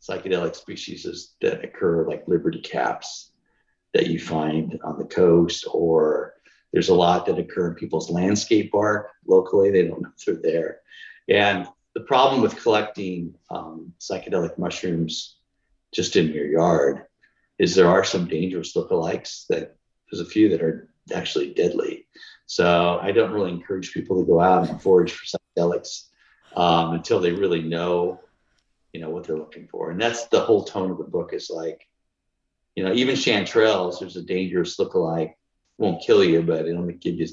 psychedelic species that occur, like liberty caps, that you find on the coast, or there's a lot that occur in people's landscape bark locally. They don't know if they're there. And the problem with collecting um, psychedelic mushrooms just in your yard is there are some dangerous lookalikes that there's a few that are actually deadly. So I don't really encourage people to go out and forage for psychedelics um, until they really know, you know, what they're looking for. And that's the whole tone of the book is like, you know, even chanterelles, there's a dangerous lookalike, won't kill you, but it'll give you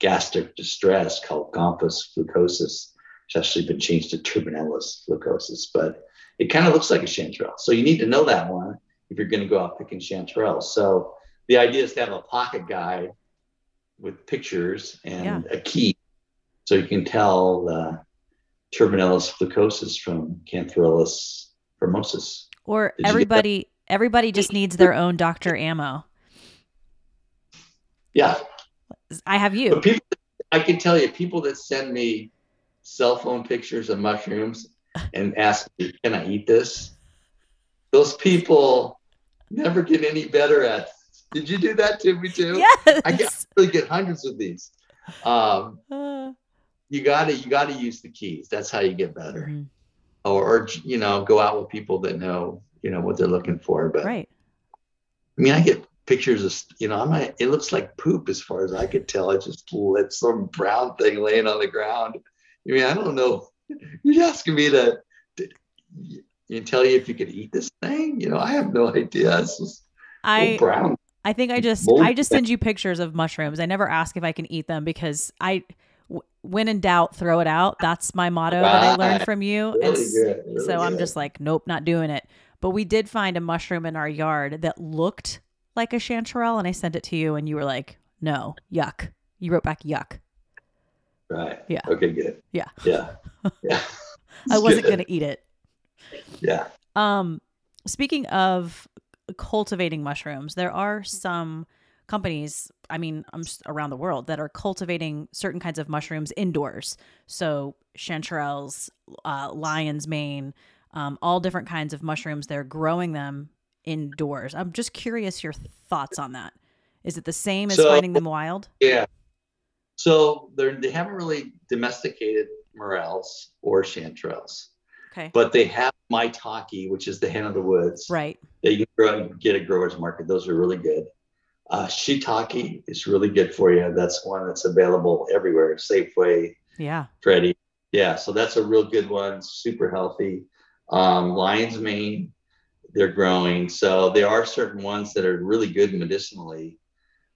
gastric distress called Gomphus floccosus. It's actually been changed to Turbinellus floccosus, but it kind of looks like a chanterelle. So you need to know that one if you're going to go out picking chanterelles. So the idea is to have a pocket guide with pictures and yeah. a key so you can tell uh, Turbinellus floccosus from Cantharellus formosus. Or Did everybody everybody just needs their own Dr. Ammo. Yeah. I have you. People, I can tell you, people that send me cell phone pictures of mushrooms and ask me, can I eat this? Those people never get any better at did you do that to me too? Yes. I get, really get hundreds of these. Um, uh, you gotta you gotta use the keys. That's how you get better. Mm-hmm. Or, or you know, go out with people that know you know what they're looking for. But right. I mean, I get pictures of you know, I'm not, it looks like poop as far as I could tell. I just let some brown thing laying on the ground. I mean, I don't know. You're asking me to, to you tell you if you could eat this thing. You know, I have no idea. It's just I brown. I think I just Mold- I just send you pictures of mushrooms. I never ask if I can eat them because i when in doubt throw it out. That's my motto that I learned from you. Really good. really so I'm just like nope, not doing it. But we did find a mushroom in our yard that looked like a chanterelle and I sent it to you and you were like, "No, yuck." You wrote back yuck. right. Yeah. Okay. Good. Yeah. Yeah. Yeah. I wasn't good. to eat it. Yeah. Um, speaking of cultivating mushrooms, there are some companies, I mean, I'm around the world that are cultivating certain kinds of mushrooms indoors. So chanterelles, uh, lion's mane, um, all different kinds of mushrooms. They're growing them indoors. I'm just curious your thoughts on that. Is it the same as So- finding them wild? Yeah. So they're they haven't really domesticated morels or chanterelles, Okay. but they have maitake, which is the hen of the woods. right. that you can grow and get at growers market. Those are really good. Uh, shiitake is really good for you. That's one that's available everywhere. Safeway, Yeah. Freddy. Yeah, so that's a real good one. Super healthy. Um, lion's mane, they're growing. So there are certain ones that are really good medicinally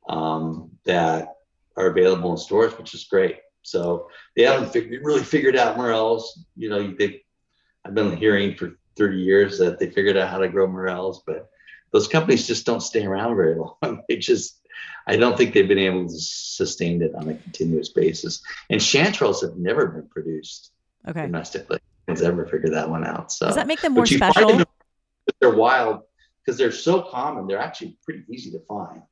um, that are available in stores, which is great. So they haven't figured, really figured out morels. You know, they I've been hearing for 30 years that they figured out how to grow morels, but those companies just don't stay around very long. They just, I don't think they've been able to sustain it on a continuous basis. And chanterelles have never been produced Okay. domestically. No one's ever figured that one out. So Does that make them more But you find special? They're wild because they're so common. They're actually pretty easy to find.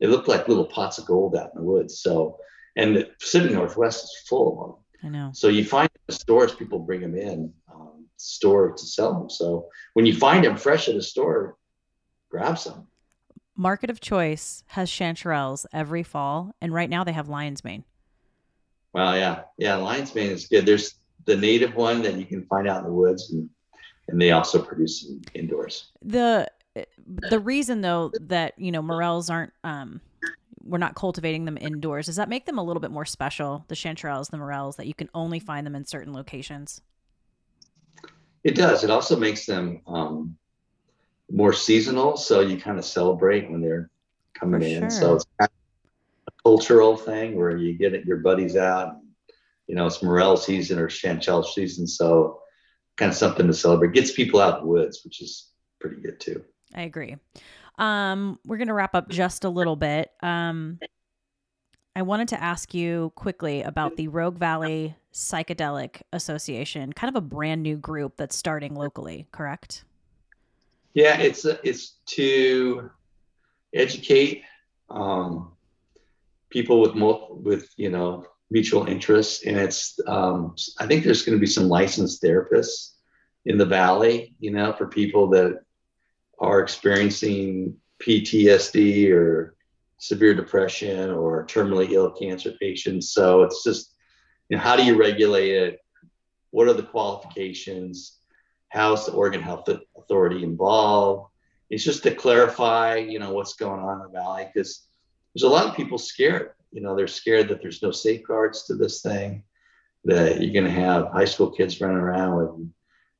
They look like little pots of gold out in the woods. So, and the Pacific Northwest is full of them. I know. So you find in the stores, people bring them in, um, store to sell them. So when you find them fresh at a store, grab some. Market of Choice has chanterelles every fall, and right now they have lion's mane. Well, yeah, yeah, lion's mane is good. There's the native one that you can find out in the woods, and and they also produce indoors. the the reason though that you know morels aren't um we're not cultivating them indoors does that make them a little bit more special the chanterelles the morels that you can only find them in certain locations It does. It also makes them um, more seasonal, so you kind of celebrate when they're coming For in. So it's kind of a cultural thing where you get it, your buddies out. You know, it's morel season or chanterelle season, so kind of something to celebrate. Gets people out in the woods, which is pretty good too. i agree um we're gonna wrap up just a little bit um i wanted to ask you quickly about the rogue valley psychedelic association kind of a brand new group that's starting locally correct Yeah, it's it's to educate um, people with with you know mutual interests, and it's um, I think there's going to be some licensed therapists in the valley, you know, for people that are experiencing PTSD or severe depression or terminally ill cancer patients. So it's just you know how do you regulate it? What are the qualifications? how's the Oregon Health Authority involved? It's just to clarify, you know, what's going on in the valley because there's a lot of people scared. You know, they're scared that there's no safeguards to this thing, that you're going to have high school kids running around with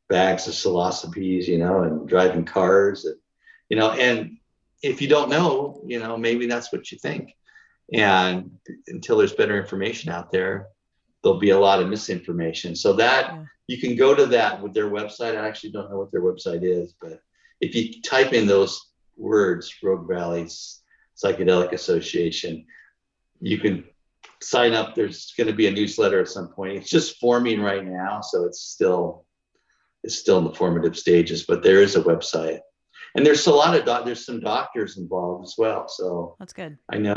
bags of psilocybes, you know, and driving cars, and, you know, and if you don't know, you know, maybe that's what you think. And until there's better information out there, there'll be a lot of misinformation. So that Yeah. you can go to that with their website. I actually don't know what their website is, but if you type in those words, Rogue Valley's Psychedelic Association, you can sign up. There's going to be a newsletter at some point. It's just forming right now, so it's still it's still in the formative stages, but there is a website. And there's a lot of doc- there's some doctors involved as well. So that's good I know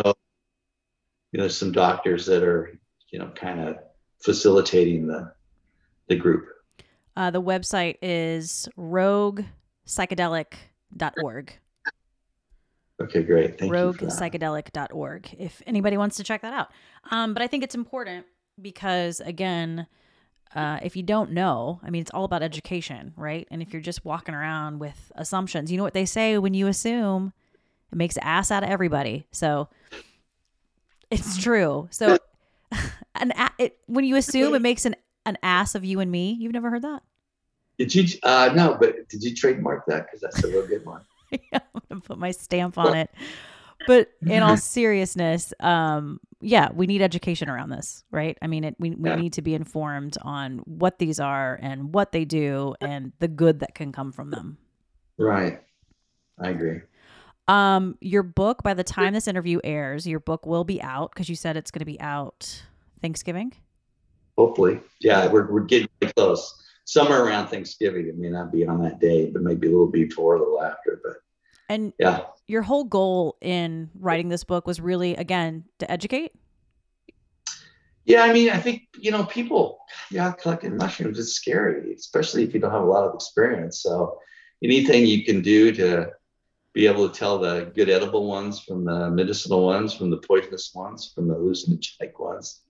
you know there's some doctors that are you know kind of facilitating the the group. uh, the website is roguepsychedelic.org Okay, great. Thank roguepsychedelic.org if anybody wants to check that out. Um, but I think it's important because, again, uh, if you don't know, I mean, it's all about education, right? And if you're just walking around with assumptions, you know what they say when you assume, it makes ass out of everybody. So it's true. So an a- it, when you assume, it makes an, an ass of you and me. You've never heard that? Did you? Uh, no, but did you trademark that? Because that's a real good one. Yeah, I'm gonna put my stamp on it. But in all seriousness, um, yeah, we need education around this, right? I mean, it, we we need to be informed on what these are and what they do and the good that can come from them. Right. I agree. Um, your book, by the time this interview airs, your book will be out because you said it's going to be out Thanksgiving. Hopefully. Yeah, we're, we're getting close. Somewhere around Thanksgiving. It may not be on that day, but maybe a little before, a little after. But And yeah. your whole goal in writing this book was really, again, to educate. Yeah, I mean, I think, you know, people, yeah, collecting mushrooms is scary, especially if you don't have a lot of experience. So anything you can do to be able to tell the good edible ones from the medicinal ones, from the poisonous ones, from the hallucinogenic ones,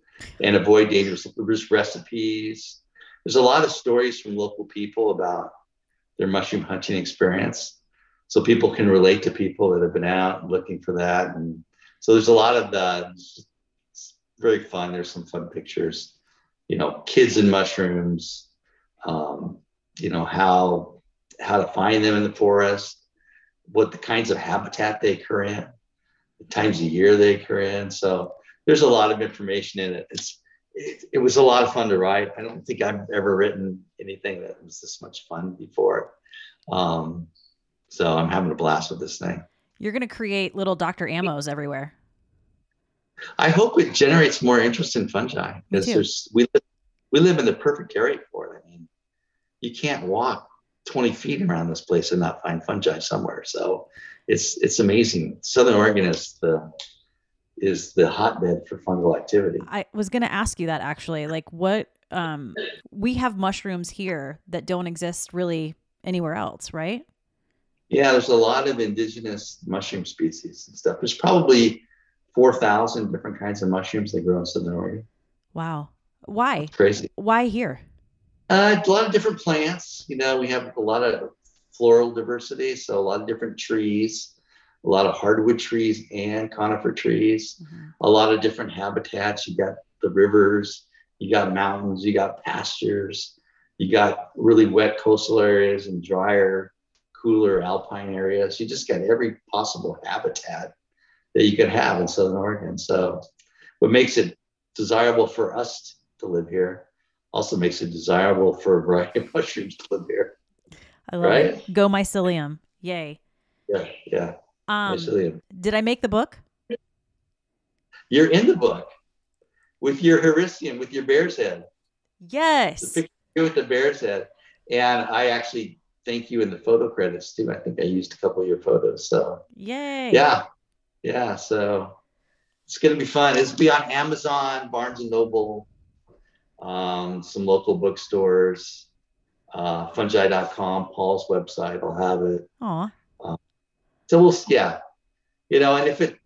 and avoid dangerous dangerous recipes. There's a lot of stories from local people about their mushroom hunting experience. So people can relate to people that have been out looking for that. And so there's a lot of that. It's very fun. There's some fun pictures, you know, kids and mushrooms, um, you know, how how to find them in the forest, what the kinds of habitat they occur in, the times of year they occur in. So there's a lot of information in it. It's it, it was a lot of fun to write. I don't think I've ever written anything that was this much fun before. Um, so I'm having a blast with this thing. You're going to create little Dr. Ammos everywhere. I hope it generates more interest in fungi because we live, we live in the perfect area for it. I mean, you can't walk 20 feet around this place and not find fungi somewhere. So it's it's amazing. Southern Oregon is the is the hotbed for fungal activity. I was going to ask you that actually. Like, what, um, we have mushrooms here that don't exist really anywhere else, right? Yeah, there's a lot of indigenous mushroom species and stuff. There's probably 4,000 different kinds of mushrooms that grow in Southern Oregon. Wow. Why? It's crazy. Why here? Uh, a lot of different plants. You know, we have a lot of floral diversity, so a lot of different trees, a lot of hardwood trees and conifer trees, mm-hmm. a lot of different habitats. You got the rivers, you got mountains, you got pastures, you got really wet coastal areas and drier, cooler alpine areas. You just got every possible habitat that you could have in Southern Oregon. So, what makes it desirable for us to live here also makes it desirable for a variety of mushrooms to live here. I love Right? it. Go mycelium. Yay. Yeah, yeah. Um, did I make the book? You're in the book with your hericium, with your bear's head. The Yes. picture with the bear's head. And I actually thank you in the photo credits too. I think I used a couple of your photos. So Yay. yeah. Yeah. So it's gonna be fun. It's be on Amazon, Barnes and Noble, um, some local bookstores, uh, fungi.com, Paul's website. I'll have it. Aw. So we'll yeah, you know, and if it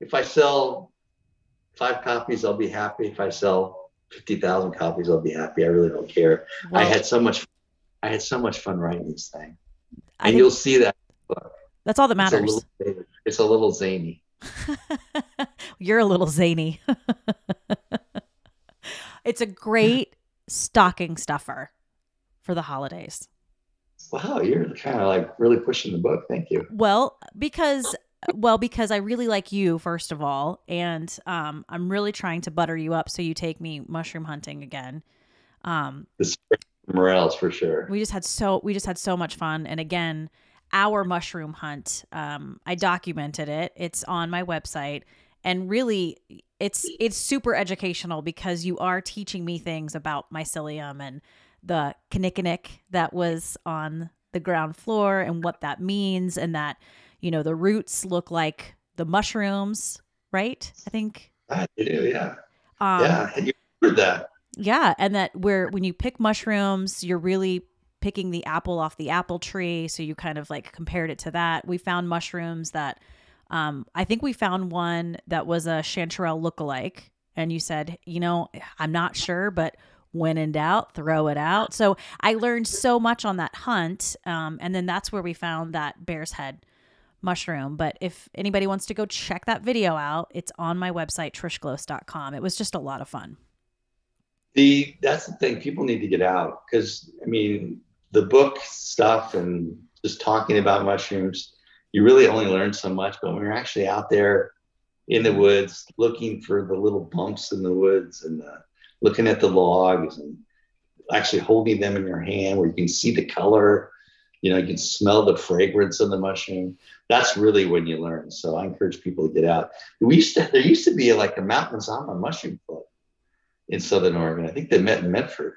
if I sell five copies, I'll be happy. If I sell fifty thousand copies, I'll be happy. I really don't care. I had so much I had so much fun writing this thing. I And you'll see that that's all that it's a matters. little it's a little zany. You're a little zany. it's a great stocking stuffer for the holidays. Wow, you're kind of like really pushing the book. Thank you. Well, because well, because I really like you first of all, and um, I'm really trying to butter you up so you take me mushroom hunting again. Um, This Morels for sure. we just had so we just had so much fun, and again, our mushroom hunt. Um, I documented it. It's on my website, and really, it's it's super educational because you are teaching me things about mycelium and the kinnikinnick that was on the ground floor and what that means, and that you know the roots look like the mushrooms, right? I think. I do, yeah. Um, yeah. And you heard that. yeah, and that where when you pick mushrooms, you're really picking the apple off the apple tree. So you kind of like compared it to that. We found mushrooms that um, I think we found one that was a chanterelle lookalike, and you said, you know, I'm not sure, but when in doubt, throw it out. So I learned so much on that hunt, um, and then that's where we found that bear's head mushroom. But if anybody wants to go check that video out, it's on my website trishgloss.com. It was just a lot of fun. The that's the thing. People need to get out because I mean the book stuff and just talking about mushrooms, you really only learn so much. But when you're actually out there in the woods, looking for the little bumps in the woods and uh, looking at the logs and actually holding them in your hand where you can see the color, you know, you can smell the fragrance of the mushroom. That's really when you learn. So I encourage people to get out. We used to, there used to be like a Mount Mazama mushroom club in Southern Oregon. I think they met in Medford.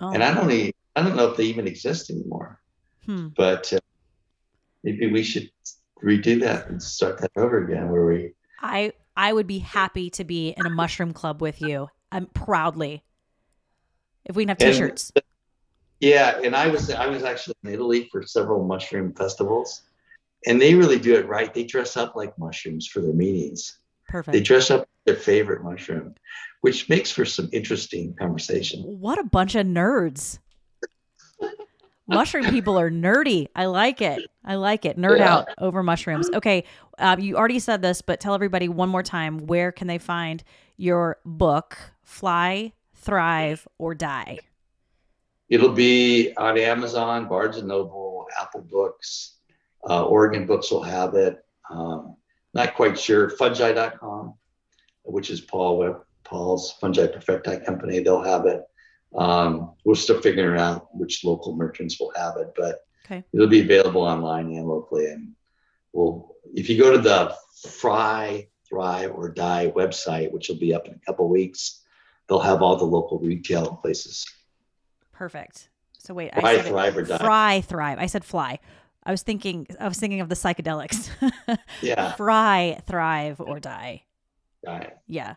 Oh. And I don't even, I don't know if they even exist anymore. Hmm. But uh, maybe we should redo that and start that over again where we I I would be happy to be in a mushroom club with you. I'm proudly. If we can have t-shirts. And, yeah, and I was I was actually in Italy for several mushroom festivals. And they really do it right. They dress up like mushrooms for their meetings. Perfect. They dress up their favorite mushroom, which makes for some interesting conversation. What a bunch of nerds. Mushroom people are nerdy. I like it. I like it. Nerd yeah. out over mushrooms. Okay. Um, you already said this, but tell everybody one more time where can they find your book, Fly, Thrive, or Die? It'll be on Amazon, Barnes and Noble, Apple Books, uh, Oregon Books will have it. Um, not quite sure. Fungi.com, which is Paul Paul's Fungi Perfecti company, they'll have it. Um, we're still figuring out which local merchants will have it, but okay. it'll be available online and locally. And we'll, if you go to the Fry, Thrive, or Die website, which will be up in a couple weeks, they'll have all the local retail places. Perfect. So wait, fry, I said thrive, it, or die. Fry, thrive. I said fly. I was thinking. I was thinking of the psychedelics. yeah. Fry, thrive, or die. Die. Yeah.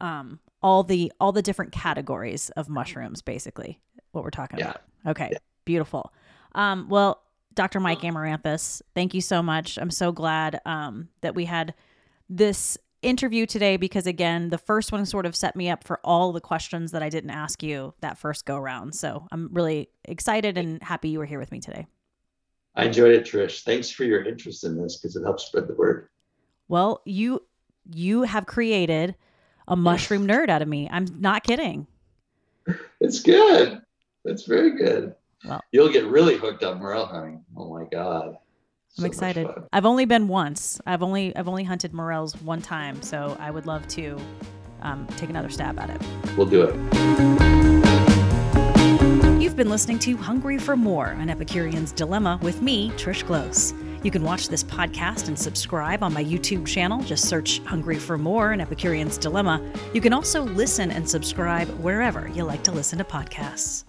Um, all the all the different categories of mushrooms basically what we're talking yeah. about okay yeah. beautiful um, well dr mike amaranthus thank you so much i'm so glad um, that we had this interview today because again the first one sort of set me up for all the questions that i didn't ask you that first go round so i'm really excited and happy you were here with me today i enjoyed it trish thanks for your interest in this because it helps spread the word well you you have created a mushroom nerd out of me. I'm not kidding. It's good. It's very good. Well, you'll get really hooked up morel hunting. Oh my god. I'm excited. I've only been once. I've only I've only hunted morels one time, so I would love to um, take another stab at it. We'll do it. You've been listening to Hungry for More, an Epicurean's Dilemma with me, Trish Close. You can watch this podcast and subscribe on my YouTube channel. Just search Hungry for More and Epicurean's Dilemma. You can also listen and subscribe wherever you like to listen to podcasts.